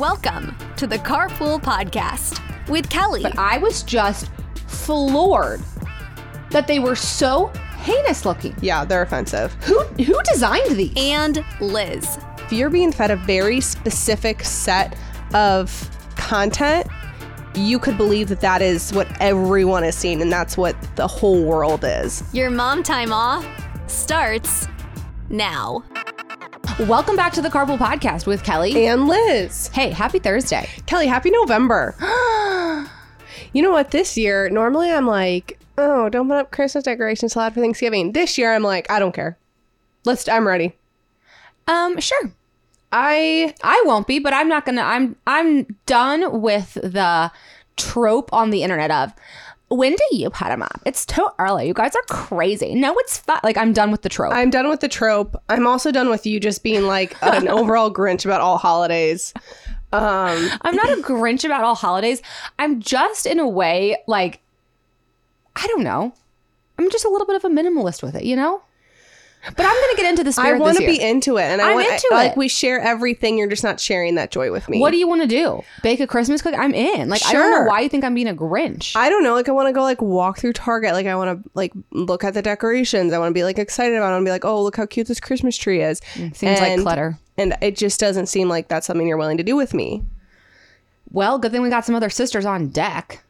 Welcome to the Carpool Podcast with Kelly But I was just floored that they were so heinous looking. Yeah, they're offensive. Who who designed these? and Lizz. If you're being fed a very specific set of content, you could believe that that is what everyone is seeing and that's what the whole world is. Your mom time off starts now. Welcome back to the Carpool Podcast with Kelly. And Lizz. Hey, happy Thursday. Kelly, happy November. you know what? This year, normally I'm like, oh, don't put up Christmas decorations till after Thanksgiving. This year, I'm like, I don't care. Let's. I'm ready. Um, sure. I I won't be, but I'm not gonna. I'm I'm done with the trope on the internet of when do you put them up? It's too early. You guys are crazy. No, it's fun. Like I'm done with the trope. I'm done with the trope. I'm also done with you just being like an overall Grinch about all holidays. Um, I'm not a Grinch about all holidays. I'm just in a way like I don't know. I'm just a little bit of a minimalist with it, you know. But I'm gonna get into the I want to be into it, and I I'm want into I- like we share everything. You're just not sharing that joy with me. What do you want to do? Bake a Christmas cookie? I'm in. Like I don't know why you think I'm being a Grinch. I don't know. Like I want to go like walk through Target. Like I want to like look at the decorations. I want to be like excited about. it. I want to be like, oh, look how cute this Christmas tree is. It Seems like clutter. And it just doesn't seem like that's something you're willing to do with me. Well, good thing we got some other sisters on deck.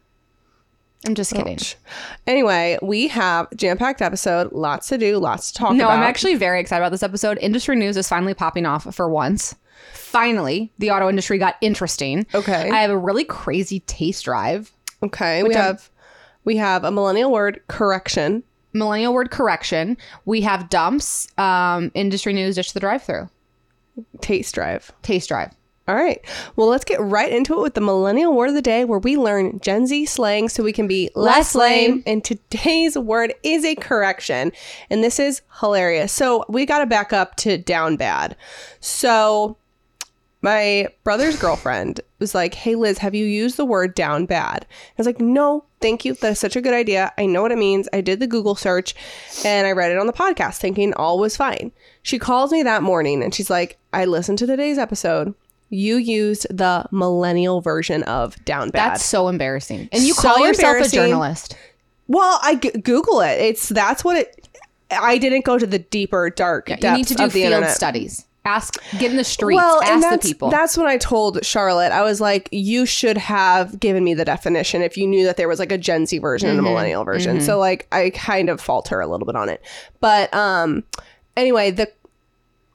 I'm just kidding. Anyway, we have jam packed episode. Lots to do. Lots to talk No, about. I'm actually very excited about this episode. Industry news is finally popping off for once. Finally, the auto industry got interesting. Okay. I have a really crazy taste drive. okay. We I'm- have we have a millennial word correction. Millennial word correction. We have dumps. Um, industry news dish the drive through. Taste drive. Taste drive. All right. Well, let's get right into it with the millennial word of the day where we learn Gen Z slang so we can be less Less lame. lame. And today's word is a correction. And this is hilarious. So we got to back up to down bad. So my brother's girlfriend was like, Hey, Lizz, have you used the word down bad? I was like, No, thank you. That's such a good idea. I know what it means. I did the Google search and I read it on the podcast thinking all was fine. She calls me that morning and she's like, I listened to today's episode. You used the millennial version of down bad. That's so embarrassing. And you So call yourself a journalist. well, I g- Google it. It's that's what it. I didn't go to the deeper, dark You depths need to do the field internet. studies. Ask, get in the streets, Well, and ask the people. that's when I told Charlotte. I was like, you should have given me the definition if you knew that there was like a Gen Z version and Mm-hmm. a millennial version. So like I kind of fault her a little bit on it. But um anyway, the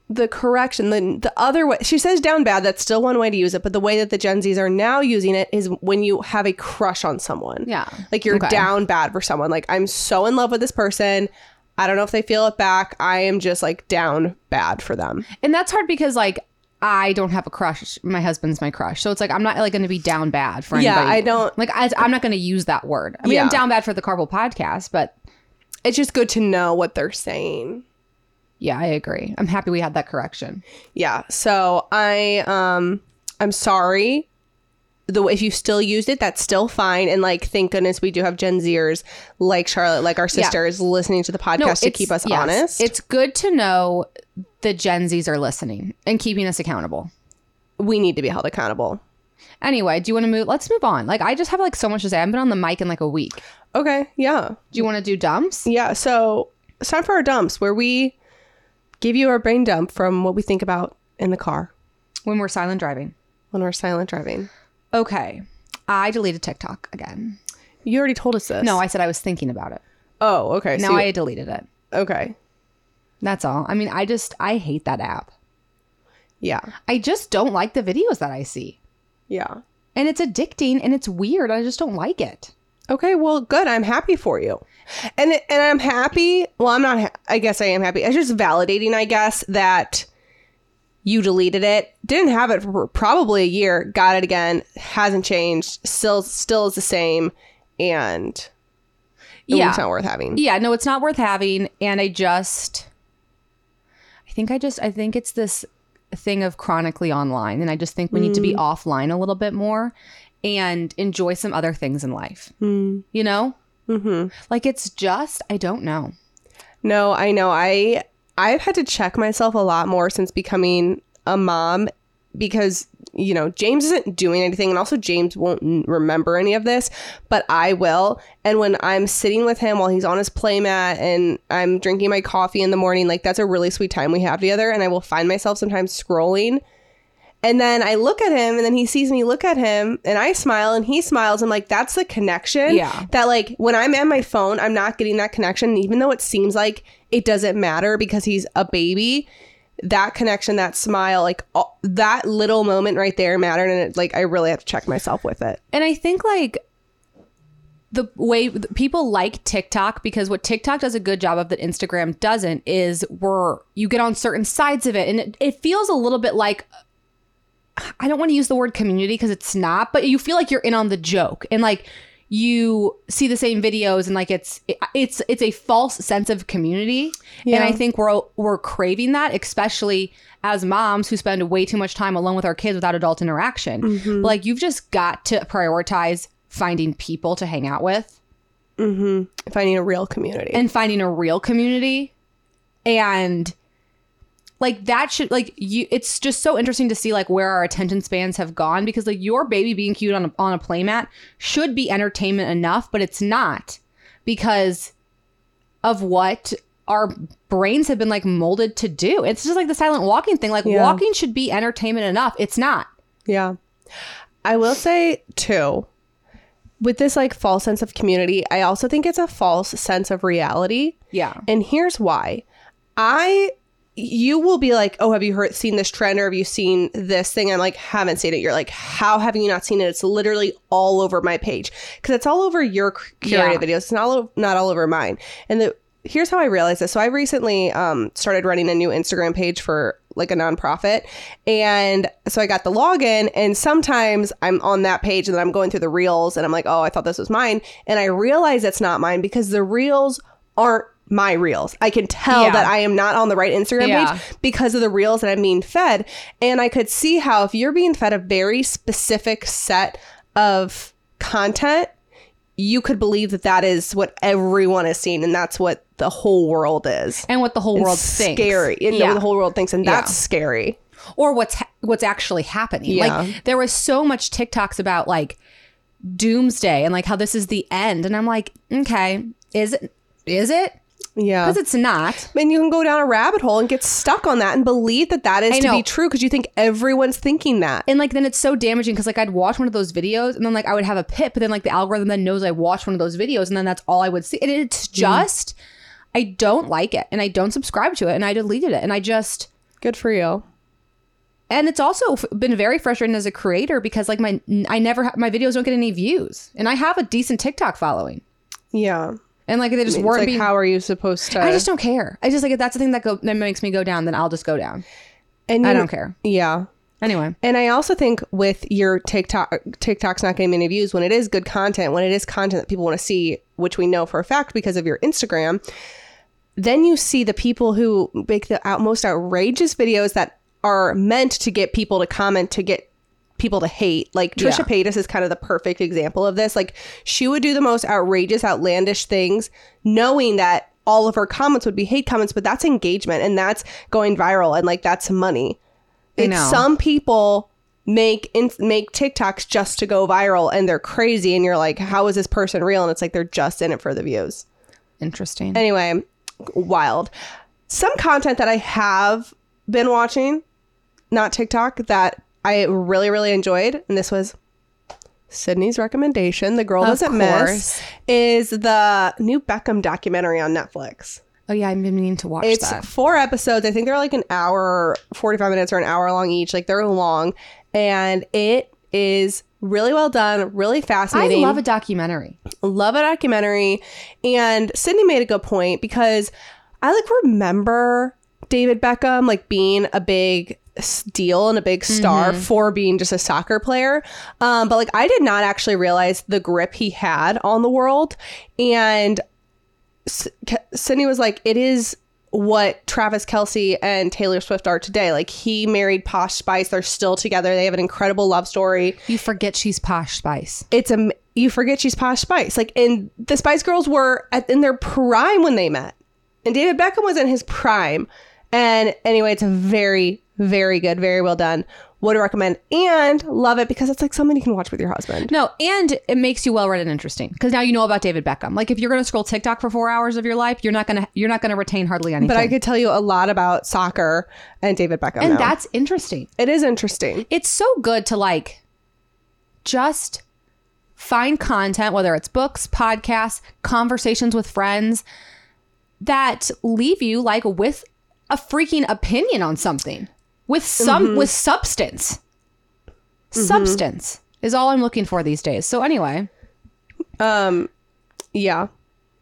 the correction, the the other way she says down bad, that's still one way to use it, but the way that the Gen Zs are now using it is when you have a crush on someone. Yeah. Like you're Okay. down bad for someone. Like I'm so in love with this person. I don't know if they feel it back. I am just like down bad for them. And that's hard because like I don't have a crush. My husband's my crush, so it's like I'm not like going to be down bad for Yeah, anybody. I don't- like. I, I'm not going to use that word. I mean, I'm down bad for the Carpool podcast, but It's just good to know what they're saying. Yeah, I agree. I'm happy we had that correction. Yeah. So I um I'm sorry. The if you still used it, that's still fine. And like, thank goodness we do have Gen Zers like Charlotte, like our sisters, listening to the podcast to keep us yes, honest. It's good to know the Gen Zs are listening and keeping us accountable. we need to be held accountable. Anyway, do you want to move? Let's move on. Like I just have like so much to say. I've been on the mic in like a week. Okay. Yeah. Do you want to do dumps? Yeah. So it's time for our dumps, where we give you our brain dump from what we think about in the car When we're silent driving. when we're silent driving. Okay. I deleted TikTok again. You already told us this. No, I said I was thinking about it. Oh, okay. Now so I deleted it. okay. That's all. I mean, I just I hate that app. Yeah. I just don't like the videos that I see. Yeah. And it's addicting and it's weird. I just don't like it. Okay, well, good. I'm happy for you, and and I'm happy. Well, I'm not. Ha- I guess I am happy. It's just validating, I guess, that you deleted it. Didn't have it for probably a year. Got it again. Hasn't changed. Still, still is the same, and Yeah. it's not worth having. Yeah, no, it's not worth having. And I just I think I just I think it's this thing of chronically online. And I just think we need to be mm. offline a little bit more and enjoy some other things in life. You know? Mm-hmm. Like it's just I don't know. No, I know. I I've had to check myself a lot more since becoming a mom because you know, James isn't doing anything. And also, James won't remember any of this, but I will. And when I'm sitting with him while he's on his playmat and I'm drinking my coffee in the morning, like that's a really sweet time we have together. And I will find myself sometimes scrolling. And then I look at him and then he sees me look at him and I smile and he smiles. I'm like, that's the connection. Yeah. That like when I'm at my phone, I'm not getting that connection. Even though it seems like it doesn't matter because he's a baby, that connection, that smile, like all, that little moment right there mattered. And it, like, I really have to check myself with it. And I think like the way people like TikTok because what TikTok does a good job of that Instagram doesn't is where you get on certain sides of it and it, it feels a little bit like I don't want to use the word community because it's not, but you feel like you're in on the joke and like you see the same videos and like it's it's it's a false sense of community. And i think we're we're craving that especially as moms who spend way too much time alone with our kids without adult interaction. Like you've just got to prioritize finding people to hang out with. Mhm Finding a real community. and finding a real community. And like that should like you it's just so interesting to see like where our attention spans have gone because like your baby being cute on a, on a playmat should be entertainment enough but it's not because of what our brains have been like molded to do it's just like the silent walking thing like Yeah. walking should be entertainment enough it's not Yeah. I will say too, with this like false sense of community, I also think it's a false sense of reality. yeah And here's why. I you will be like, "Oh, have you heard seen this trend or have you seen this thing?" I'm like, "Haven't seen it." You're like, "How have you not seen it?" It's literally all over my page cuz it's all over your curated Yeah. videos. It's not all, not all over mine. And the here's how I realized this. So I recently um started running a new Instagram page for like a nonprofit. And so I got the login and sometimes I'm on that page and then I'm going through the reels and I'm like, "Oh, I thought this was mine." And I realize it's not mine because the reels aren't my reels. I can tell Yeah. that I am not on the right Instagram Yeah. page because of the reels that I'm being fed. And I could see how if you're being fed a very specific set of content, you could believe that that is what everyone is seeing and that's what the whole world is. and what the whole world It's thinks scary. And yeah the whole world thinks and that's scary. or what's ha- what's actually happening. Yeah. Like there was so much TikToks about like doomsday and like how this is the end, and I'm like, okay, is it? Is it? Yeah. Because it's not. and you can go down a rabbit hole and get stuck on that and believe that that is to be true because you think everyone's thinking that. And like then it's so damaging because like I'd watch one of those videos and then like I would have a pit, but then like the algorithm then knows I watched one of those videos and then that's all I would see. And it's mm. just I don't like it and I don't subscribe to it and I deleted it and I just Good for you. and it's also f- been very frustrating as a creator because like my I never ha- my videos don't get any views and I have a decent TikTok following Yeah. And like they just weren't like, being. how are you supposed to? I just don't care. I just like if that's the thing that go that makes me go down, then I'll just go down. and I don't care. Yeah. Anyway, And I also think with your TikTok, TikTok's not getting many views when it is good content, when it is content that people want to see, which we know for a fact because of your Instagram. Then you see the people who make the out, most outrageous videos that are meant to get people to comment, to get people to hate. Like Trisha Yeah. Paytas is kind of the perfect example of this. Like she would do the most outrageous, outlandish things, knowing that all of her comments would be hate comments, but that's engagement and that's going viral and like that's money. It's some people make in, make TikToks just to go viral and they're crazy and you're like, how is this person real? And it's like they're just in it for the views. interesting. Anyway, wild. Some content that I have been watching, not TikTok, that I really, really enjoyed, and this was Sydney's recommendation, The Girl Of Doesn't Miss, is the new Beckham documentary on Netflix. oh yeah, I've been meaning to watch It's that. four episodes. I think they're like an hour, 45 minutes or an hour long each. Like they're long. And it is really well done, really fascinating. I love a documentary. love a documentary. And Sydney made a good point because I like remember David Beckham like being a big deal and a big star for being just a soccer player. Um, but like I did not actually realize the grip he had on the world. And S- Sydney was like, it is what Travis Kelce and Taylor Swift are today. Like he married Posh Spice. They're still together. They have an incredible love story You forget she's posh spice. it's a you forget she's Posh Spice. Like, and the Spice Girls were at, in their prime when they met, and David Beckham was in his prime. And anyway, it's a very, very good, very well done. would recommend and love it because it's like something you can watch with your husband. No, and it makes you well read and interesting because now you know about David Beckham. Like if you're going to scroll TikTok for four hours of your life, you're not gonna you're not gonna retain hardly anything. But I could tell you a lot about soccer and David Beckham. and now. that's interesting. it is interesting. It's so good to like just find content, whether it's books, podcasts, conversations with friends that leave you like with a freaking opinion on something with some with substance. Substance is all I'm looking for these days. So anyway, Um, yeah.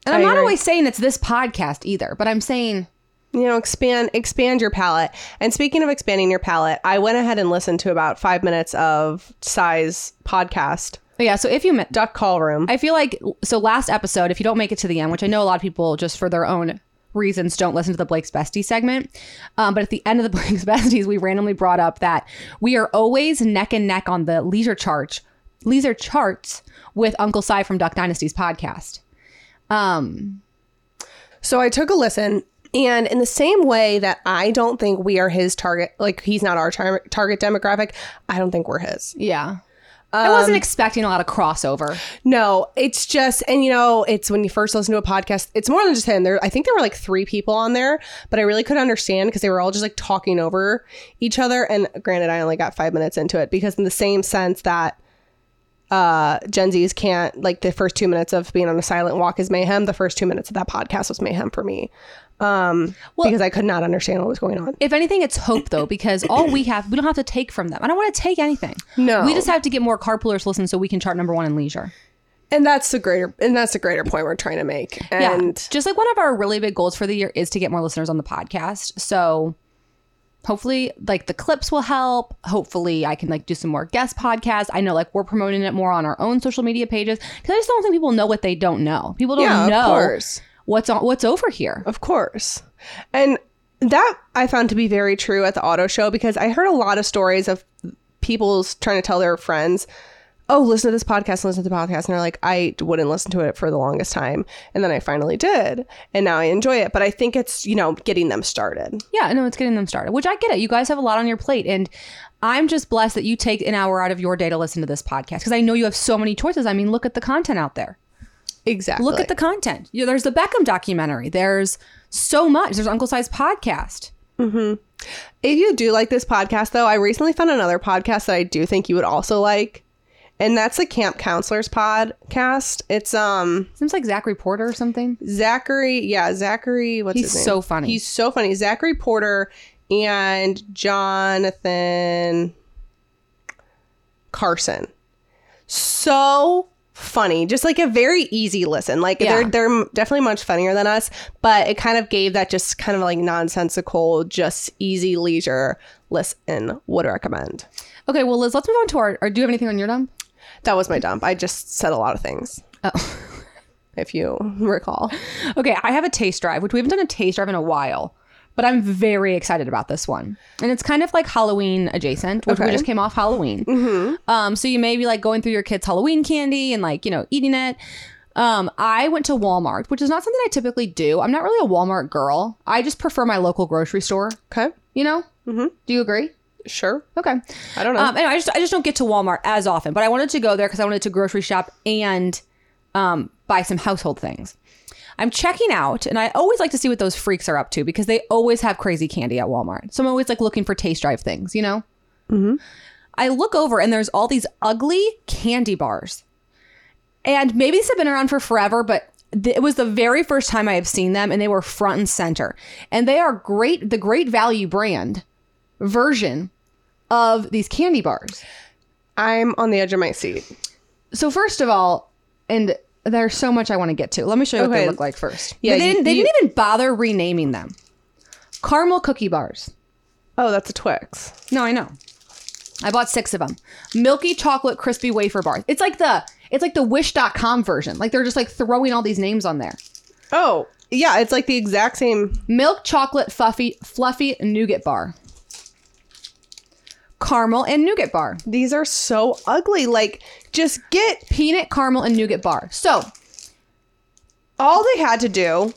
and I'm I not agree. always saying it's this podcast either, but I'm saying you know expand expand your palette and speaking of expanding your palette i went ahead and listened to about five minutes of Si's podcast yeah. So if you met, duck call room I feel like so last episode, if you don't make it to the end, which I know a lot of people just for their own reasons don't listen to the Blake's Bestie segment, um, but at the end of the Blake's Besties, we randomly brought up that we are always neck and neck on the leisure chart, leisure charts with Uncle Si from Duck Dynasty's podcast. Um, so i took a listen and in the same way that i don't think we are his target like he's not our tar- target demographic i don't think we're his yeah. I wasn't expecting a lot of crossover. no it's just and you know it's when you first listen to a podcast it's more than just him. There i think there were like three people on there but i really couldn't understand because they were all just like talking over each other. And granted i only got five minutes into it because in the same sense that uh gen z's can't like the first two minutes of being on a silent walk is mayhem. The first two minutes of that podcast was mayhem for me um because i could not understand what was going on If anything, it's hope though, because all we have, we don't have to take from them. I don't want to take anything. No. we just have to get more carpoolers to listen so we can chart number one in leisure. and that's the greater and that's the greater point we're trying to make and yeah, just like one of our really big goals for the year is to get more listeners on the podcast. So hopefully, like the clips will help. Hopefully, I can like do some more guest podcasts. I know like we're promoting it more on our own social media pages because I just don't think people know what they don't know. People don't Yeah, of know course. What's on what's over here. Of course. And that I found to be very true at the auto show because I heard a lot of stories of people's trying to tell their friends, oh, listen to this podcast, listen to the podcast. And they're like, I wouldn't listen to it for the longest time. And then I finally did. And now I enjoy it. But I think it's, you know, getting them started. Yeah, no, it's getting them started, which I get it. You guys have a lot on your plate. And I'm just blessed that you take an hour out of your day to listen to this podcast because I know you have so many choices. I mean, look at the content out there. Exactly. Look at the content. You there's the Beckham documentary. There's so much. There's Uncle Si's podcast. If you do like this podcast, though, I recently found another podcast that I do think you would also like. And that's the Camp Counselors podcast. It's um Seems like Zachary Porter or something. Zachary, yeah, Zachary. What's He's his name? so funny. He's so funny. Zachary Porter and Jonathan Carson. So funny. Just like a very easy listen. Like Yeah. they're they're definitely much funnier than us, but it kind of gave that just kind of like nonsensical, just easy leisure listen. Would recommend. Okay, well, Lizz, let's move on to our. Or do you have anything on your dump? That was my dump. I just said a lot of things. Oh. If you recall. Okay, I have a taste drive, which we haven't done a taste drive in a while, but I'm very excited about this one. And it's kind of like Halloween adjacent, which we just came off Halloween. Um, so you may be like going through your kids' Halloween candy and like, you know, eating it. Um, I went to Walmart, which is not something I typically do. I'm not really a Walmart girl. I just prefer my local grocery store, Okay. you know? Mm-hmm. Do you agree? Sure. Okay. I don't know. Um, anyway, I just I just don't get to Walmart as often, but I wanted to go there because I wanted to grocery shop and um, buy some household things. I'm checking out, and I always like to see what those freaks are up to because they always have crazy candy at Walmart. So I'm always like looking for taste drive things, you know. Mm-hmm. I look over and there's all these ugly candy bars, and maybe these have been around for forever, but it was the very first time I have seen them, and they were front and center, and they are great. The Great Value brand version of these candy bars. I'm on the edge of my seat. So first of all, and there's so much I want to get to. Let me show you what they look like first. Yeah, they you- didn't. They you- didn't even bother renaming them. Caramel cookie bars. Oh, that's a Twix. No, I know. I bought six of them. Milky chocolate crispy wafer bars. It's like the it's like the wish.com version. Like they're just like throwing all these names on there. Oh, yeah, it's like the exact same. Milk chocolate fluffy fluffy nougat bar. Caramel and nougat bar. These are so ugly. Like, just get Peanut caramel and nougat bar. So all they had to do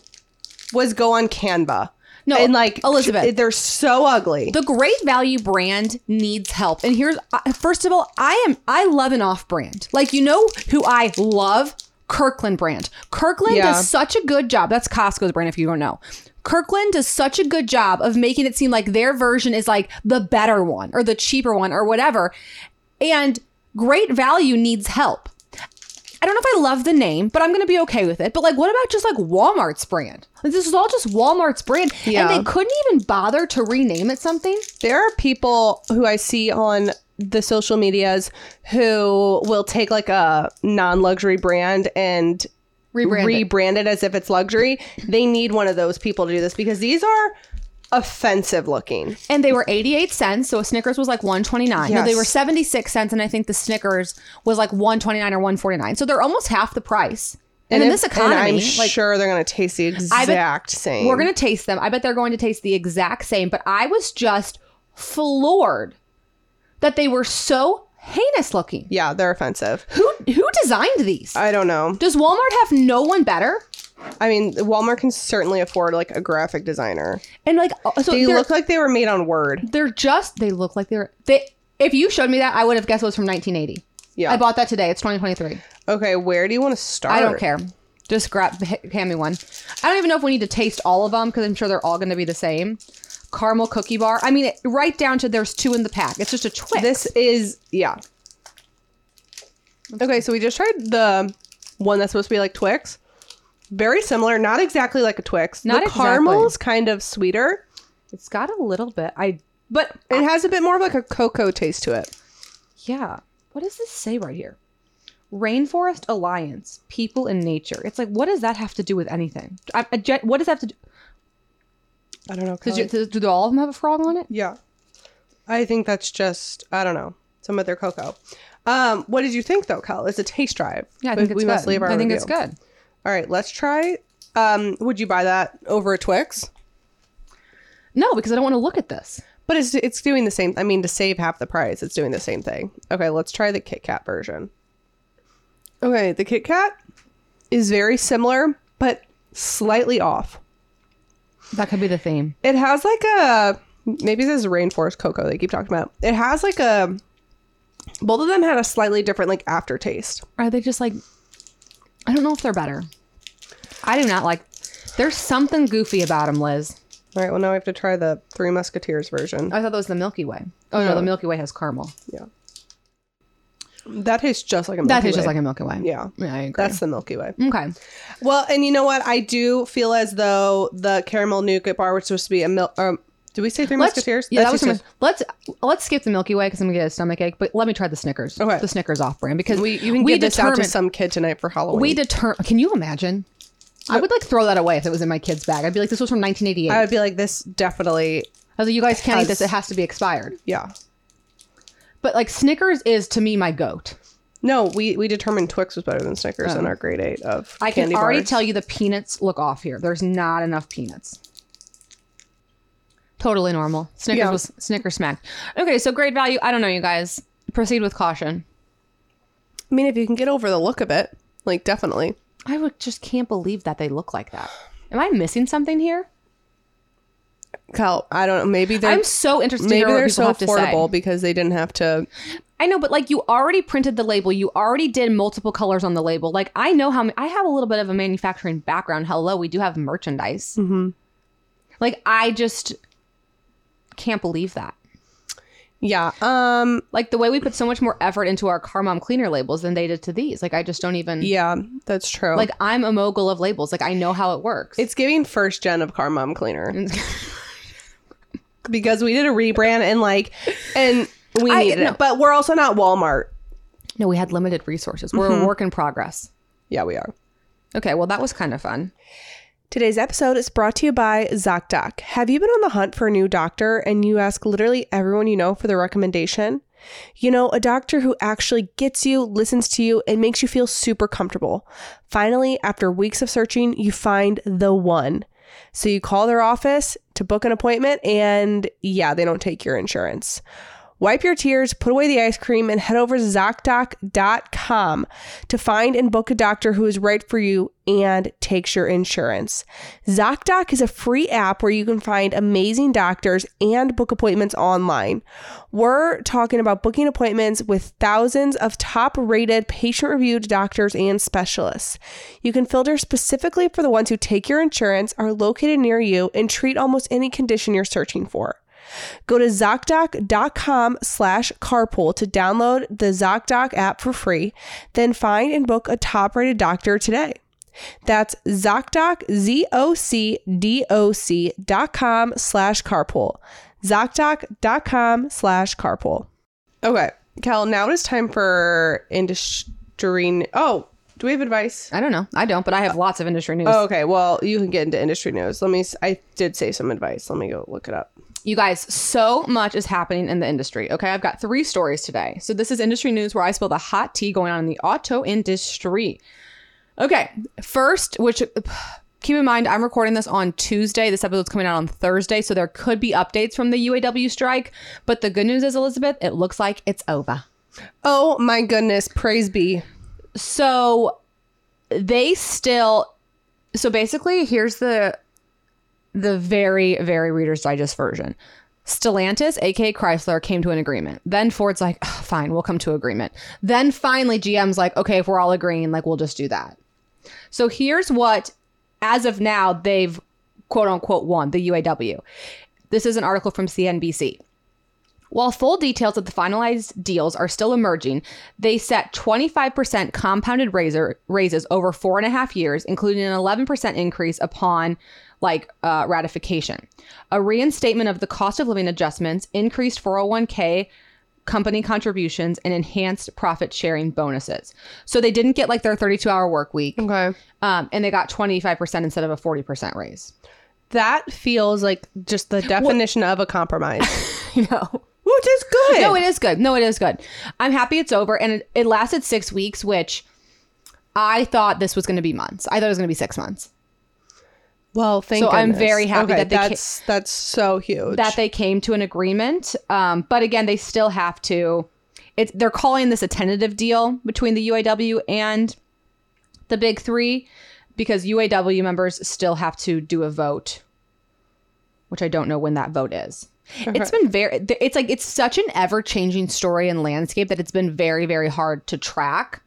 was go on Canva. No, and like Elizabeth. they're so ugly. the great value brand needs help and here's first of all i am i love an off brand like you know who i love kirkland brand kirkland Yeah. does such a good job that's costco's brand if you don't know kirkland does such a good job of making it seem like their version is like the better one or the cheaper one or whatever and great value needs help I don't know if I love the name, but I'm going to be okay with it. But like, what about just like Walmart's brand? Like, this is all just Walmart's brand, Yeah. and they couldn't even bother to rename it something. there are people who I see on the social medias who will take like a non-luxury brand and Rebrand rebrand it as if it's luxury. They need one of those people to do this because these are offensive looking. and they were 88 cents so a snickers was like 129 no they were 76 cents and i think the snickers was like 129 or 149 so they're almost half the price. And, in if- this economy I'm like sure they're going to taste the exact same. we're gonna taste them. I bet they're going to taste the exact same. But i was just floored that they were so heinous looking yeah, they're offensive. who who designed these I don't know. does walmart have no one better I mean, Walmart can certainly afford like a graphic designer. and like uh, so They look like they were made on Word. they're just they look like they're they if you showed me that i would have guessed it was from 1980 Yeah. i bought that today it's 2023 Okay, where do you want to start? I don't care. Just grab, hand me one. I don't even know if we need to taste all of them because I'm sure they're all going to be the same. Caramel cookie bar. I mean, it, right down to there's two in the pack. It's just a Twix. This is yeah. Okay, so we just tried the one that's supposed to be like Twix. Very similar, not exactly like a Twix. Not the exactly. caramel's kind of sweeter. it's got a little bit. I but It has a bit more of like a cocoa taste to it. yeah. What does this say right here? Rainforest Alliance, people in nature. It's like, what does that have to do with anything? I, I, what does that have to do? I don't know. Does you, do, all of them have a frog on it? yeah, I think that's just I don't know some of their cocoa. Um, what did you think though, Cal? It's a taste drive. Yeah, I think it's we good. must leave our I think review. it's good. All right, let's try. Um, would you buy that over a Twix? No, because I don't want to look at this. But it's it's doing the same. I mean, to save half the price, it's doing the same thing. Okay, let's try the Kit Kat version. Okay, the Kit Kat is very similar, but slightly off. That could be the theme. It has like a maybe this is rainforest cocoa they keep talking about. It has like a both of them had a slightly different like aftertaste. Are they just like I don't know if they're better. I do not like there's something goofy about them, Lizz. All right, well now we have to try the Three Musketeers version. I thought that was the Milky Way. Oh no, No. the Milky Way has caramel. Yeah, that tastes just like a Milky That tastes just Way. like a Milky Way. yeah. Yeah, I agree. That's the Milky Way. okay. Well, and you know what? I do feel as though the caramel nougat bar was supposed to be a milk. Um, did we say Three Let's, Musketeers? yeah, that That's was just- let's let's skip the Milky Way because I'm gonna get a stomach ache. But let me try the Snickers. Okay. the Snickers off brand because we you can we give this out to some kid tonight for Halloween. We determine. Can you imagine? I would like throw that away if it was in my kid's bag. I'd be like, this was from 1988. I I would be like, this definitely, I was like, you guys can't eat this. It has to be expired. yeah. But like Snickers is to me my goat. No, we we determined Twix was better than Snickers in oh. our grade eight of Oh. I can candy already bars. tell you the peanuts look off here. There's not enough peanuts. Totally normal. Snickers Yeah. was Snickers smacked. Okay, so great value. I don't know, you guys. Proceed with caution. I mean, if you can get over the look of it, like definitely. I would just can't believe that they look like that. Am I missing something here? Cal, I don't know. Maybe they're I'm so interested maybe they're so affordable because they didn't have to. I know, but like you already printed the label, you already did multiple colors on the label. Like I know how I have a little bit of a manufacturing background. Hello, we do have merchandise. Mm-hmm. Like I just can't believe that. Yeah. Um. Like the way we put so much more effort into our Car Mom cleaner labels than they did to these. Like I just don't even Yeah, that's true. like I'm a mogul of labels. Like I know how it works. It's giving first gen of Car Mom Cleaner because we did a rebrand and like, and we I- needed no. it, but we're also not Walmart. no, we had limited resources. We're Mm-hmm. a work in progress. Yeah, we are. Okay, well that was kind of fun. Today's episode is brought to you by ZocDoc. Have you been on the hunt for a new doctor and you ask literally everyone you know for the recommendation? You know, a doctor who actually gets you, listens to you, and makes you feel super comfortable. Finally, after weeks of searching, you find the one. So you call their office to book an appointment, and yeah, they don't take your insurance. Wipe your tears, put away the ice cream, and head over to ZocDoc.com to find and book a doctor who is right for you and takes your insurance. ZocDoc is a free app where you can find amazing doctors and book appointments online. We're talking about booking appointments with thousands of top rated, patient reviewed doctors and specialists. You can filter specifically for the ones who take your insurance, are located near you, and treat almost any condition you're searching for. Go to ZocDoc.com slash carpool to download the ZocDoc app for free, then find and book a top rated doctor today. That's ZocDoc, Z-O-C-D-O-C dot com slash carpool. ZocDoc.com slash carpool. Okay, Cal, now it is time for industry. Oh, do we have advice? I don't know. I don't, but I have lots of industry news. Oh, okay. Well, you can get into industry news. Let me, I did say some advice. Let me go look it up. You guys, so much is happening in the industry. Okay, I've got three stories today. So this is industry news where I spill the hot tea going on in the auto industry. Okay, first, which keep in mind, I'm recording this on Tuesday. This episode's coming out on Thursday, so there could be updates from the UAW strike. But the good news is, Elizabeth, it looks like it's over. Oh my goodness. Praise be. So they still so basically here's the the very very reader's digest version. Stellantis aka chrysler came to an agreement. Then ford's like "Ugh, fine we'll come to agreement. Then finally gm's like okay if we're all agreeing like we'll just do that. So here's what as of now they've quote unquote won the uaw this is an article from cnbc while full details of the finalized deals are still emerging, they set 25% compounded raiser, raises over four and a half years, including an 11% increase upon like uh, ratification. A reinstatement of the cost of living adjustments, increased 401k company contributions, and enhanced profit sharing bonuses. So they didn't get like their 32 hour work week, Okay. um, and they got 25% instead of a 40% raise. That feels like just the definition of a compromise. You know? Which is good. No, it is good. No, it is good. I'm happy it's over. And it, it lasted six weeks, which I thought this was going to be months. I thought it was going to be six months. well, thank So I'm very happy Okay, that they ca- that's that's so huge. That they came to an agreement. Um, but again, they still have to. It's they're calling this a tentative deal between the UAW and the big three because UAW members still have to do a vote, which I don't know when that vote is. It's been very, it's like, it's such an ever changing story and landscape that it's been very, very hard to track.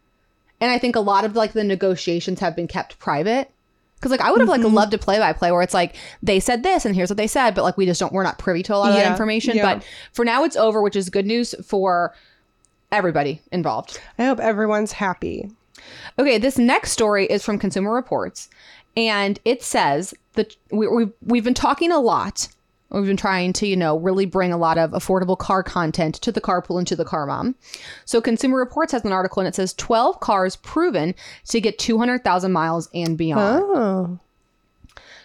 And I think a lot of like the negotiations have been kept private. Cause like I would have like Mm-hmm. loved to play by play where it's like they said this and here's what they said, but like we just don't, we're not privy to a lot of that information. yeah. But for now it's over, which is good news for everybody involved. I hope everyone's happy. Okay, this next story is from Consumer Reports, and it says that we, we've we've been talking a lot. We've been trying to, you know, really bring a lot of affordable car content to the carpool and to the car mom. So Consumer Reports has an article and it says 12 cars proven to get 200,000 miles and beyond. Oh.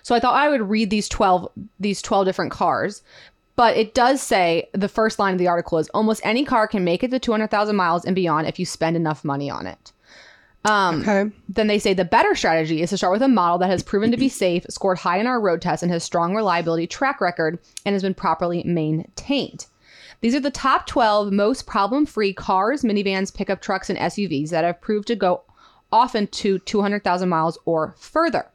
So I thought I would read these 12 these 12 different cars. But it does say the first line of the article is almost any car can make it to 200,000 miles and beyond if you spend enough money on it. Um, okay. Then they say the better strategy is to start with a model that has proven to be safe, scored high in our road tests, and has strong reliability track record and has been properly maintained. These are the top 12 most problem free cars, minivans, pickup trucks, and SUVs that have proved to go often to 200,000 miles or further.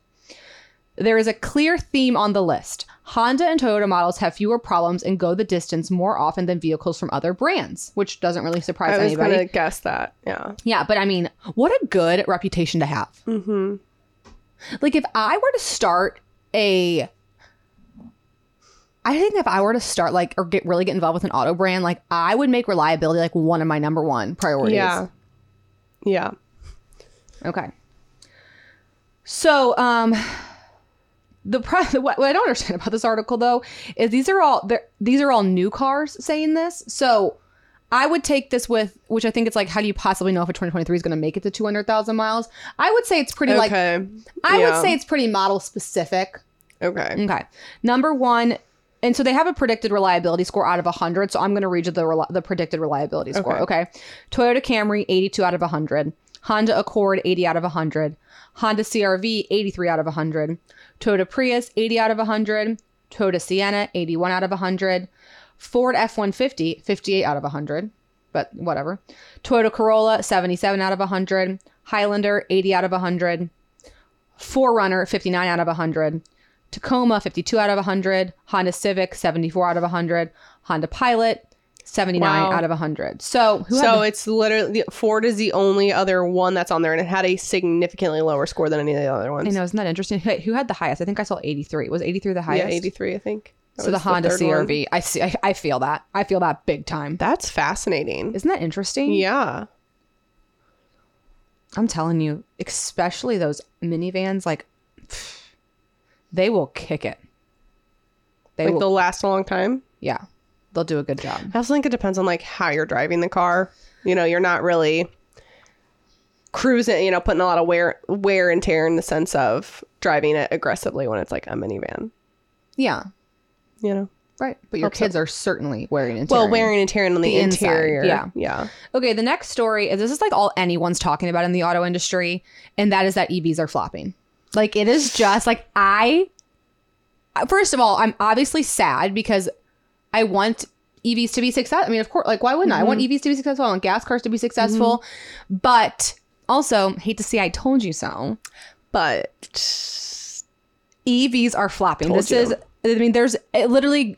There is a clear theme on the list. Honda and Toyota models have fewer problems and go the distance more often than vehicles from other brands, which doesn't really surprise anybody. I was anybody. gonna guess that. Yeah. Yeah, but I mean, what a good reputation to have. Mm-hmm. Like, if I were to start a, I think if I were to start like or get really get involved with an auto brand, like I would make reliability like one of my number one priorities. Yeah. Yeah. Okay. So, um, the what, I don't understand about this article though is these are all these are all new cars saying this. So, I would take this with which I think it's like how do you possibly know if a 2023 is going to make it to 200,000 miles? I would say it's pretty like. I Yeah. would say it's pretty model specific. Okay. Okay. Number 1 and so they have a predicted reliability score out of 100. So I'm going to read you the the predicted reliability score. Okay. Toyota Camry 82 out of 100. Honda Accord 80 out of 100. Honda CRV 83 out of 100. Toyota Prius 80 out of 100. Toyota Sienna 81 out of 100. Ford F 150, 58 out of 100, but whatever. Toyota Corolla, 77 out of 100. Highlander, 80 out of 100. 4Runner, 59 out of 100. Tacoma, 52 out of 100. Honda Civic, 74 out of 100. Honda Pilot, 79 Wow. out of 100. So, who had so the- it's literally Ford is the only other one that's on there, and it had a significantly lower score than any of the other ones. I know, isn't that interesting? Who had the highest? I think I saw 83. Was 83 the highest? Yeah, eighty three, I think. That So the Honda one. CRV. I see. I, I feel that. I feel that big time. That's fascinating. Isn't that interesting? Yeah. I'm telling you, especially those minivans, like they will kick it. They Like will, they'll last a long time. yeah, they'll do a good job. I also think it depends on like how you're driving the car. You know, you're not really cruising, you know, putting a lot of wear wear and tear in the sense of driving it aggressively when it's like a minivan. Yeah, You know? right. But your Hope so. kids are certainly wearing and Well, tearing. wearing and tearing on the, The inside, interior. yeah. Yeah. Okay, the next story is this is like all anyone's talking about in the auto industry, and that is that EVs are flopping. Like it is just like I. First of all, I'm obviously sad because I want EVs to be successful. I mean, of course, like why wouldn't I? I want EVs to be successful. I want gas cars to be successful, but also hate to see I told you so. But EVs are flopping. Told this you. is, I mean, there's uh, literally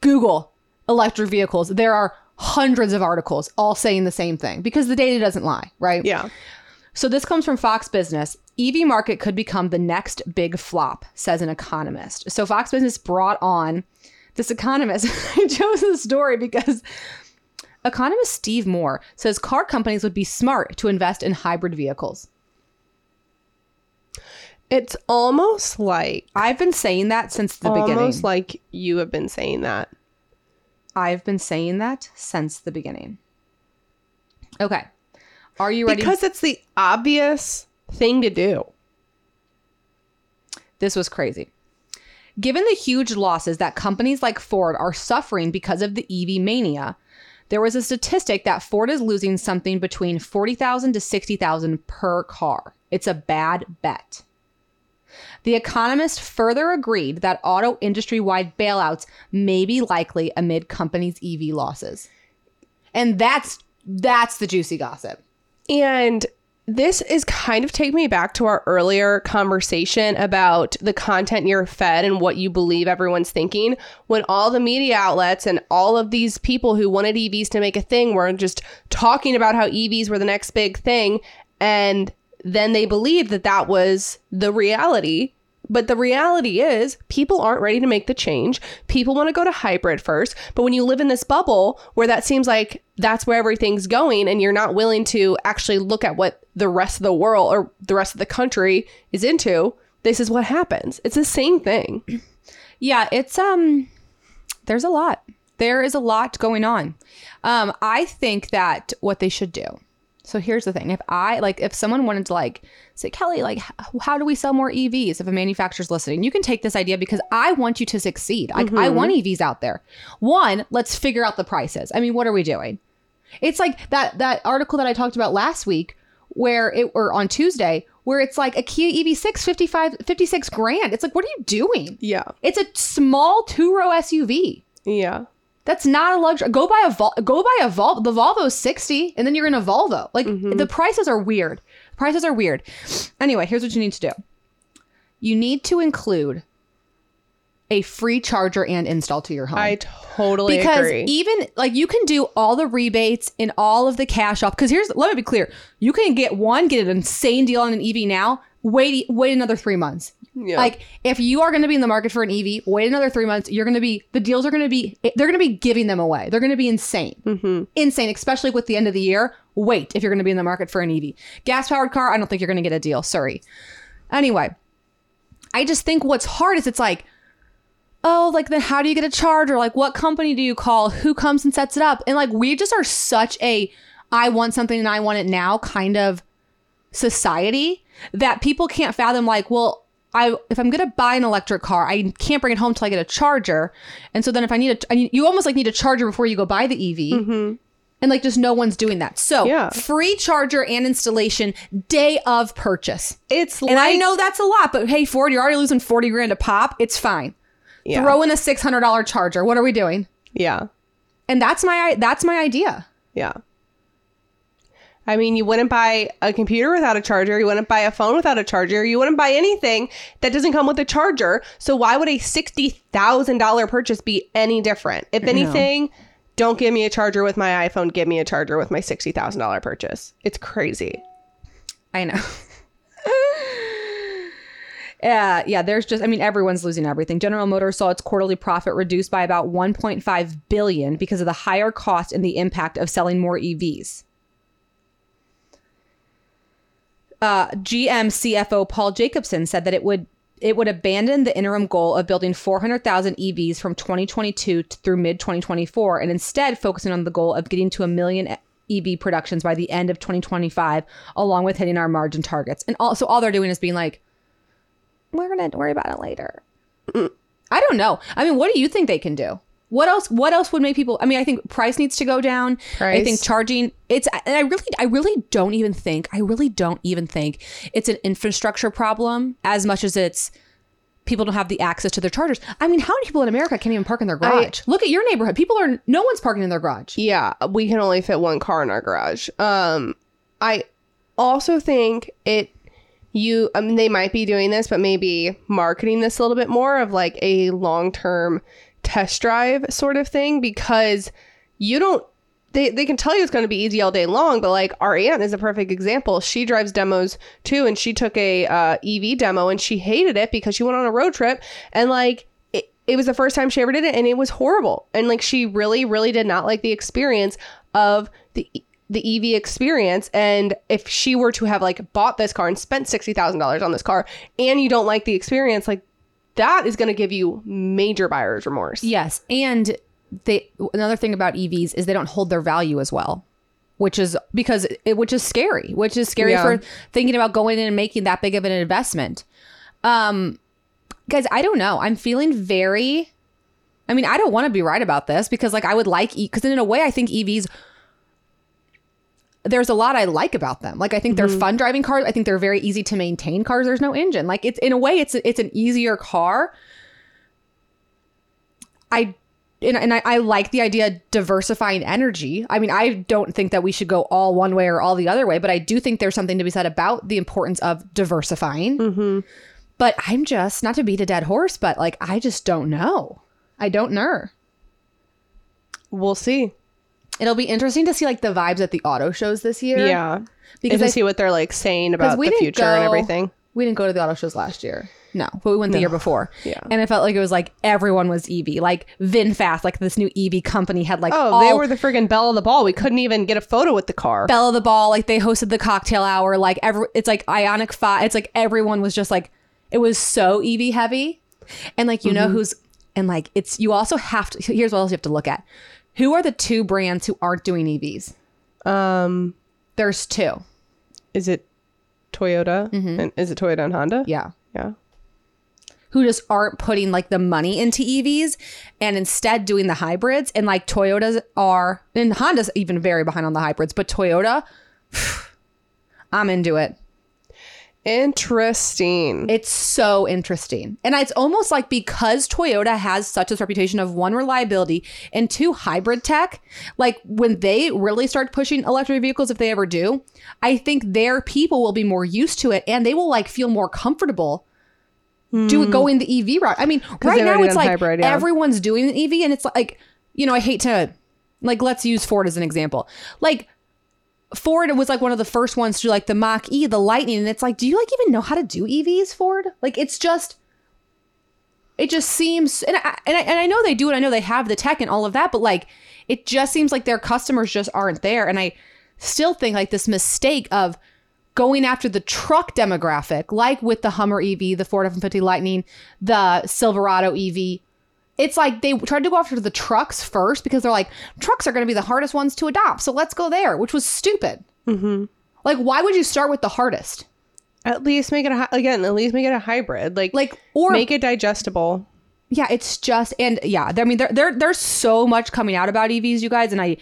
Google electric vehicles. There are hundreds of articles all saying the same thing because the data doesn't lie, right? yeah. So this comes from Fox Business. EV market could become the next big flop, says an economist. So Fox Business brought on this economist. I chose this story because economist Steve Moore says car companies would be smart to invest in hybrid vehicles. It's almost like I've been saying that since the almost beginning. Almost like you have been saying that. I've been saying that since the beginning. Okay. Are you ready? Because it's the obvious thing to do. This was crazy. Given the huge losses that companies like Ford are suffering because of the EV mania, there was a statistic that Ford is losing something between 40,000 to 60,000 per car. It's a bad bet. The Economist further agreed that auto industry wide bailouts may be likely amid companies' EV losses. And that's that's the juicy gossip. And this is kind of take me back to our earlier conversation about the content you're fed and what you believe everyone's thinking. When all the media outlets and all of these people who wanted EVs to make a thing were just talking about how EVs were the next big thing. And then they believed that that was the reality. But the reality is, people aren't ready to make the change. People want to go to hybrid first. But when you live in this bubble where that seems like that's where everything's going, and you're not willing to actually look at what the rest of the world or the rest of the country is into, this is what happens. It's the same thing. Yeah, it's um there's a lot. There is a lot going on. Um I think that what they should do. So here's the thing. If I like if someone wanted to like say Kelly like how do we sell more EVs if a manufacturer's listening? You can take this idea because I want you to succeed. I, I want EVs out there. One, let's figure out the prices. I mean, what are we doing? It's like that that article that I talked about last week where it or on Tuesday where it's like a Kia E EV6 55 56 grand. It's like what are you doing? Yeah. It's a small two row SUV. Yeah. That's not a luxury. Go buy a Vol- go buy a Vol. The Volvo's sixty, and then you're in a Volvo. Like mm-hmm. the prices are weird. Prices are weird. Anyway, here's what you need to do. You need to include a free charger and install to your home. I totally because agree. even like you can do all the rebates and all of the cash off. Because here's let me be clear: you can get one, get an insane deal on an EV now. Wait, wait another three months. Yeah. Like if you are going to be in the market for an EV, wait another three months. You're going to be the deals are going to be they're going to be giving them away. They're going to be insane, Mm-hmm. insane, especially with the end of the year. Wait if you're going to be in the market for an EV, gas powered car. I don't think you're going to get a deal. Sorry. Anyway, I just think what's hard is it's like, oh, like then how do you get a charger? Like what company do you call? Who comes and sets it up? And like we just are such a I want something and I want it now kind of society that people can't fathom like, well, I if I'm gonna buy an electric car, I can't bring it home till I get a charger. And so then if I need a, I need, you almost like need a charger before you go buy the EV. Mm-hmm. And like just no one's doing that. So Yeah. free charger and installation day of purchase. it's like And I know that's a lot, but hey, Ford, you're already losing 40 grand a pop. It's fine. Yeah. Throw in a $600 charger. What are we doing? Yeah. And that's my that's my idea. Yeah. I mean, you wouldn't buy a computer without a charger. You wouldn't buy a phone without a charger. You wouldn't buy anything that doesn't come with a charger. So why would a $60,000 purchase be any different? If anything, don't give me a charger with my iPhone. Give me a charger with my $60,000 purchase. It's crazy. I know. Yeah, yeah, there's just I mean everyone's losing everything. General Motors saw its quarterly profit reduced by about 1.5 billion because of the higher cost and the impact of selling more EVs. Uh, GM CFO Paul Jacobson said that it would it would abandon the interim goal of building 400,000 EVs from 2022 to, through mid 2024 and instead focusing on the goal of getting to a million EV productions by the end of 2025 along with hitting our margin targets. And also all they're doing is being like we're going to worry about it later. I don't know. I mean, what do you think they can do? What else? What else would make people? I mean, I think price needs to go down. I think charging. It's. And I really, I really don't even think. I really don't even think it's an infrastructure problem as much as it's people don't have the access to their chargers. I mean, how many people in America can't even park in their garage? Look at your neighborhood. People are. No one's parking in their garage. Yeah, we can only fit one car in our garage. Um, I also think it. You, I mean, they might be doing this, but maybe marketing this a little bit more of like a long term test drive sort of thing because you don't. They, they can tell you it's going to be easy all day long, but like our aunt is a perfect example. She drives demos too, and she took a uh, EV demo and she hated it because she went on a road trip and like it, it was the first time she ever did it and it was horrible. And like she really, really did not like the experience of the the EV experience. And if she were to have like bought this car and spent sixty thousand dollars on this car and you don't like the experience, like that is gonna give you major buyer's remorse. Yes, and they another thing about EVs is they don't hold their value as well, which is because it, which is scary, which is scary Yeah. for thinking about going in and making that big of an investment. Um, guys, I don't know. I'm feeling very. I mean, I don't want to be right about this because, like, I would like because in a way, I think EVs. There's a lot I like about them. Like I think they're mm-hmm. fun driving cars. I think they're very easy to maintain cars. There's no engine. Like it's in a way, it's it's an easier car. I and, and I, I like the idea of diversifying energy. I mean, I don't think that we should go all one way or all the other way, but I do think there's something to be said about the importance of diversifying. Mm-hmm. But I'm just not to beat a dead horse, but like I just don't know. I don't know. We'll see. It'll be interesting to see like the vibes at the auto shows this year. Yeah. because and to I, see what they're like saying about the didn't future and everything. we didn't go to the auto shows last year. No, but we went the year before. Yeah. and it felt like it was like everyone was EV, like VinFast, like this new EV company had like Oh, all they were the friggin' belle of the ball. We couldn't even get a photo with the car. Belle of the Ball, like they hosted the cocktail hour, like every it's like Ioniq Five. It's like everyone was just like it was so EV heavy, and like you know mm-hmm. who's and like it's you also have to. Here's what else you have to look at: who are the two brands who aren't doing EVs? Um, There's two. is it Toyota? And is it Toyota and Honda? Yeah. Yeah. who just aren't putting like the money into EVs and instead doing the hybrids. And like Toyotas are, and Honda's even very behind on the hybrids, but Toyota, I'm into it. Interesting. It's so interesting. And it's almost like because Toyota has such a reputation of one, reliability, and two, hybrid tech, like when they really start pushing electric vehicles, if they ever do, I think their people will be more used to it and they will like feel more comfortable do hmm. going the EV route. I mean, right now it's like hybrid, yeah. everyone's doing an EV and it's like, you know, I hate to like let's use Ford as an example. Like Ford was like one of the first ones to do like the Mach E, the Lightning, and it's like, do you like even know how to do EVs, Ford? Like it's just, it just seems, and I, and I and I know they do it. I know they have the tech and all of that, but like it just seems like their customers just aren't there. And I still think like this mistake of going after the truck demographic, like with the Hummer EV, the Ford F-150 Lightning, the Silverado EV. It's like they tried to go after the trucks first because they're like, trucks are going to be the hardest ones to adopt. So let's go there, which was stupid. Mm-hmm. Like, why would you start with the hardest? At least make it a, again. At least make it a hybrid. Like Like, or make it digestible. yeah, it's just, and yeah, I mean, there, there, there's so much coming out about EVs, you guys. And I,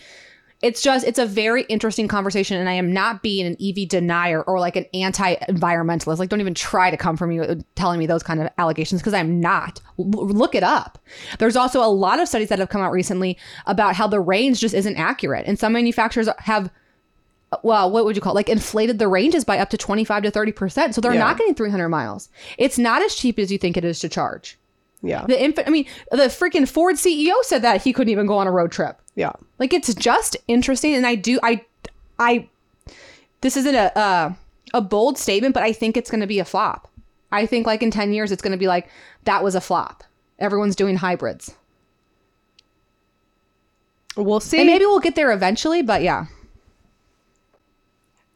it's just it's a very interesting conversation and i am not being an ev denier or like an anti-environmentalist like don't even try to come from me uh, telling me those kind of allegations because i'm not L- look it up there's also a lot of studies that have come out recently about how the range just isn't accurate and some manufacturers have well, what would you call it? like inflated the ranges by up to 25 to 30%. So they're Yeah. not getting 300 miles. It's not as cheap as you think it is to charge. Yeah. The infant, I mean, the freaking Ford CEO said that he couldn't even go on a road trip. Yeah. Like it's just interesting, and I do I I this isn't a uh, a bold statement, but I think it's going to be a flop. I think like in ten years, it's going to be like that was a flop. Everyone's doing hybrids, We'll see. and maybe we'll get there eventually. But yeah,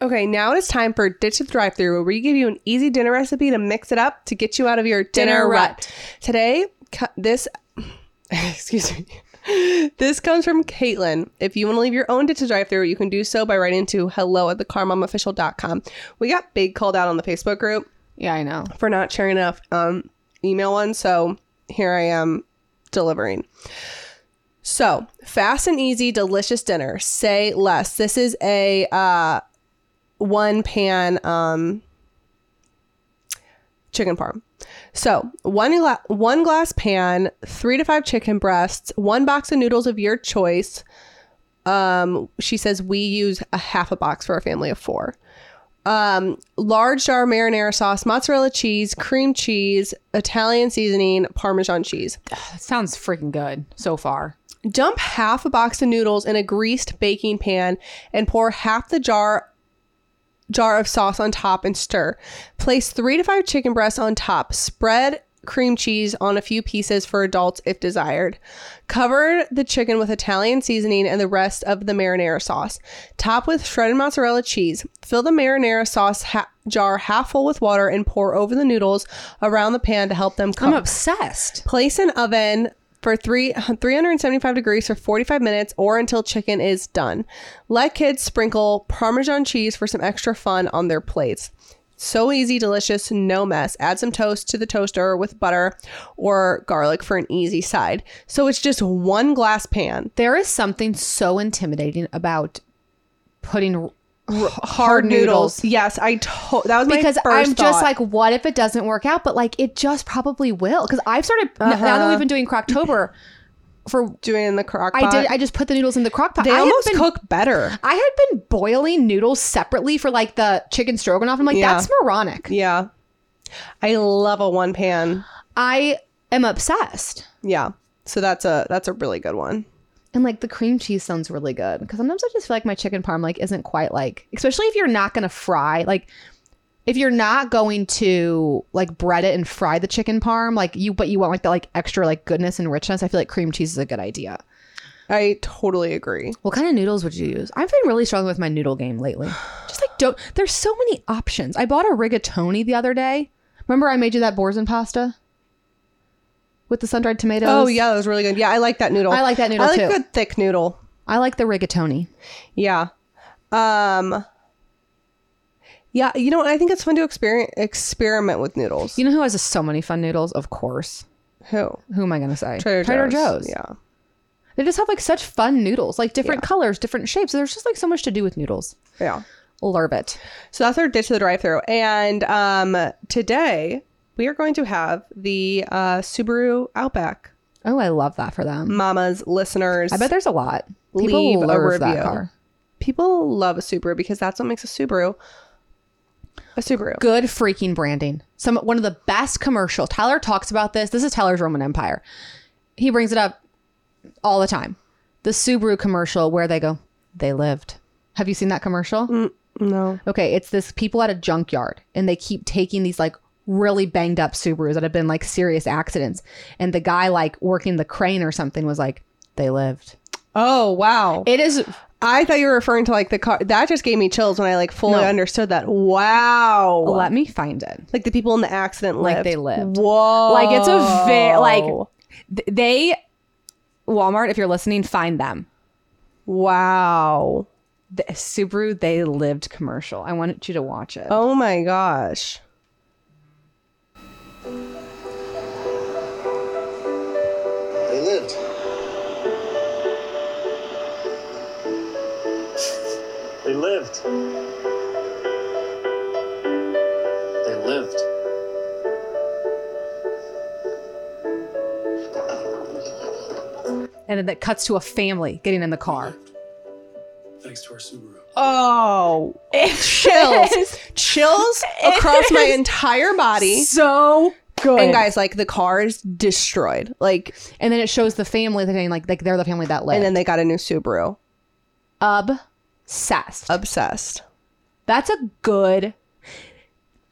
Okay, now it is time for Ditch the Drive Through, where we give you an easy dinner recipe to mix it up to get you out of your dinner, Dinner rut. rut. Today, this, excuse me, this comes from Caitlin. If you want to leave your own Ditch the Drive Through, you can do so by writing to hello at thecarmomofficial.com. We got big called out on the Facebook group yeah, I know. for not sharing enough um, email ones, so here I am delivering. So, fast and easy, delicious dinner. Say less. This is a uh, one pan um, chicken parm. So, one gla- one glass pan, three to five chicken breasts, one box of noodles of your choice. Um, she says we use a half a box for a family of four um, large jar marinara sauce, mozzarella cheese, cream cheese, Italian seasoning, Parmesan cheese. That sounds freaking good so far. Dump half a box of noodles in a greased baking pan and pour half the jar jar of sauce on top and stir. Place three to five chicken breasts on top. Spread cream cheese on a few pieces for adults if desired. Cover the chicken with Italian seasoning and the rest of the marinara sauce. Top with shredded mozzarella cheese. Fill the marinara sauce ha- jar half full with water and pour over the noodles around the pan to help them cook. I'm obsessed. Place in oven for three, 375 degrees for 45 minutes or until chicken is done. Let kids sprinkle Parmesan cheese for some extra fun on their plates. So easy, delicious, no mess. Add some toast to the toaster with butter or garlic for an easy side. So it's just one glass pan. There is something so intimidating about putting Hard noodles. Yes, I to- that was because 1st I'm just like, what if it doesn't work out? But like, it just probably will. Because I've started n- now that we've uh-huh. been doing Crocktober for doing in the crock I pot. did. I just put the noodles in the crock pot. they I almost been, cook better. I had been boiling noodles separately for like the chicken stroganoff. I'm like, Yeah. that's moronic. Yeah. I love a one pan. I am obsessed. Yeah. So that's a that's a really good one. And like the cream cheese sounds really good because sometimes I just feel like my chicken parm like isn't quite like, especially if you're not gonna fry like. If you're not going to like bread it and fry the chicken parm, like you, but you want like the like extra like goodness and richness, I feel like cream cheese is a good idea. I totally agree. What kind of noodles would you use? I've been really struggling with my noodle game lately. Just like don't. There's so many options. I bought a rigatoni the other day. Remember I made you that Boursin pasta with the sun dried tomatoes. Oh yeah, that was really good. Yeah, I like that noodle. I like that noodle, I like too. a good thick noodle. I like the rigatoni. Yeah. Um Yeah, you know what? I think it's fun to experiment experiment with noodles. You know who has so many fun noodles? Of course. Who? Who am I gonna say? Trader, Joe's. Yeah. Yeah. They just have like such fun noodles, like different Yeah. colors, different shapes. There's just like so much to do with noodles. Yeah. Love it. So that's our ditch to the drive through. And um today we are going to have the uh Subaru Outback. Oh, I love that for them. Mama's listeners. I bet there's a lot. People Leave a review. car. people love a Subaru because that's what makes a Subaru a Subaru. good freaking branding. Some one of the best commercial. Tyler talks about this. This is Tyler's Roman Empire. He brings it up all the time. The Subaru commercial where they go, they lived. Have you seen that commercial? No. Okay, it's this people at a junkyard and they keep taking these like really banged up Subarus that have been like serious accidents. And the guy like working the crane or something was like, they lived. Oh wow. It is I thought you were referring to like the car. That just gave me chills when I like fully No. understood that. Wow. let me find it. like the people in the accident Like they lived. Whoa. Like it's a very like th- they Walmart if you're listening find them. wow. The Subaru they lived commercial. I wanted you to watch it. Oh my gosh. lived. They lived. And then that cuts to a family getting in the car. Thanks to our Subaru. Oh, it chills. Is. Chills it across my entire body. So good. And guys, like the car is destroyed. Like And then it shows the family that like like they're the family that lived. And then they got a new Subaru. Ob obsessed. Obsessed. That's a good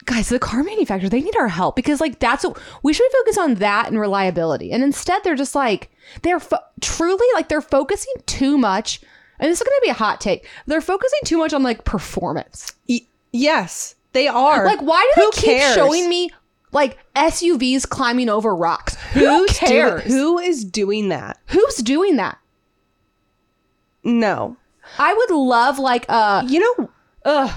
guys. The car manufacturer they need our help because like that's what we should focus on that and reliability. And instead, they're just like they're fo- truly like they're focusing too much. And this is going to be a hot take. They're focusing too much on like performance. Y- yes, they are. Like, why do Who they keep cares? showing me like SUVs climbing over rocks? Who cares? cares? Who is doing that? Who's doing that? No. I would love like uh You know, ugh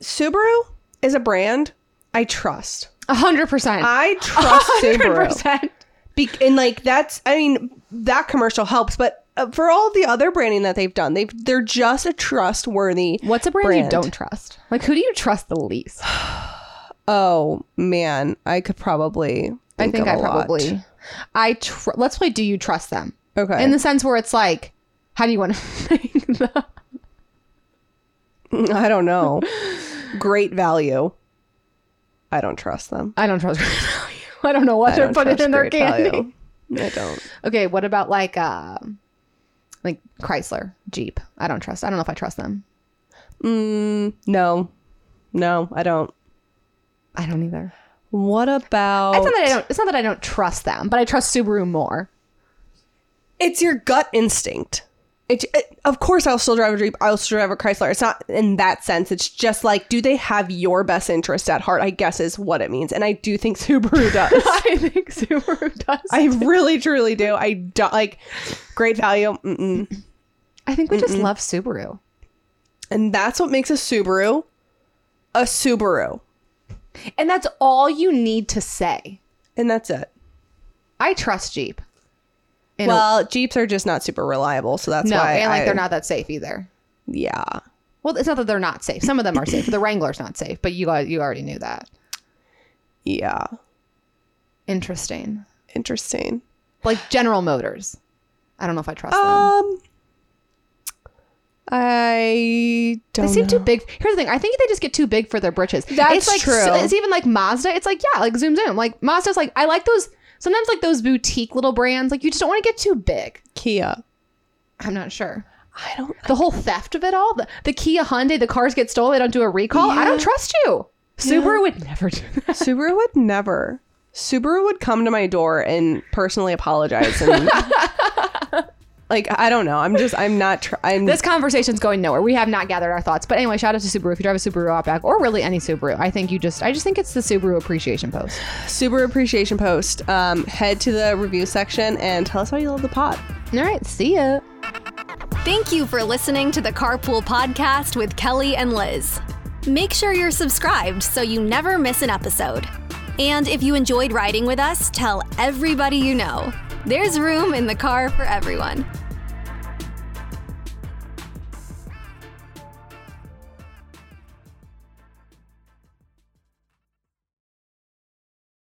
Subaru is a brand I trust. a hundred percent. I trust Subaru. percent. Be- and like that's, I mean, that commercial helps, but uh, for all the other branding that they've done, they've they're just a trustworthy. What's a brand, you don't trust? Like who do you trust the least? Oh man, I could probably. I think of I a lot. probably I tr- let's play do you trust them? Okay. In the sense where it's like how do you want to make the I don't know. Great value. I don't trust them. I don't trust Great Value. I don't know what I they're don't putting trust in their Great candy. Value. I don't. Okay, what about like uh like Chrysler, Jeep? I don't trust. I don't know if I trust them. Mm, no, no, I don't. I don't either. What about? It's not that I don't. It's not that I don't trust them, but I trust Subaru more. It's your gut instinct. It, it, of course, I'll still drive a Jeep. I'll still drive a Chrysler. It's not in that sense. It's just like, do they have your best interest at heart? I guess is what it means. And I do think Subaru does. I think Subaru does. I really, truly do. I don't like great value. Mm-mm. I think we just love Subaru. And that's what makes a Subaru a Subaru. And that's all you need to say. And that's it. I trust Jeep. In a- well, Jeeps are just not super reliable. So that's why. no, why. and like I- they're not that safe either. Yeah. Well, it's not that they're not safe. Some of them are safe. The Wrangler's not safe, but you you already knew that. Yeah. Interesting. Interesting. Like General Motors. I don't know if I trust them. Um, I don't. They seem know. too big. Here's the thing. I think they just get too big for their britches. That's it's like, true. It's even like Mazda. It's like yeah, like zoom zoom. Like Mazda's like I like those. Sometimes like those boutique little brands. Like you just don't want to get too big. Kia. I'm not sure. I don't. The whole theft of it all. The, the Kia Hyundai. The cars get stolen. They don't do a recall. I don't trust you. Subaru would never do that. Subaru would never. Subaru would come to my door and personally apologize and. like I don't know. I'm just. I'm not. Tr- I'm. This conversation's going nowhere. We have not gathered our thoughts. But anyway, shout out to Subaru. If you drive a Subaru Outback or really any Subaru, I think you just, I just think it's the Subaru appreciation post. Subaru appreciation post. Um, head to the review section and tell us how you love the pod. All right, see ya. Thank you for listening to the Carpool Podcast with Kelly and Lizz. Make sure you're subscribed so you never miss an episode. And if you enjoyed riding with us, tell everybody you know. There's room in the car for everyone.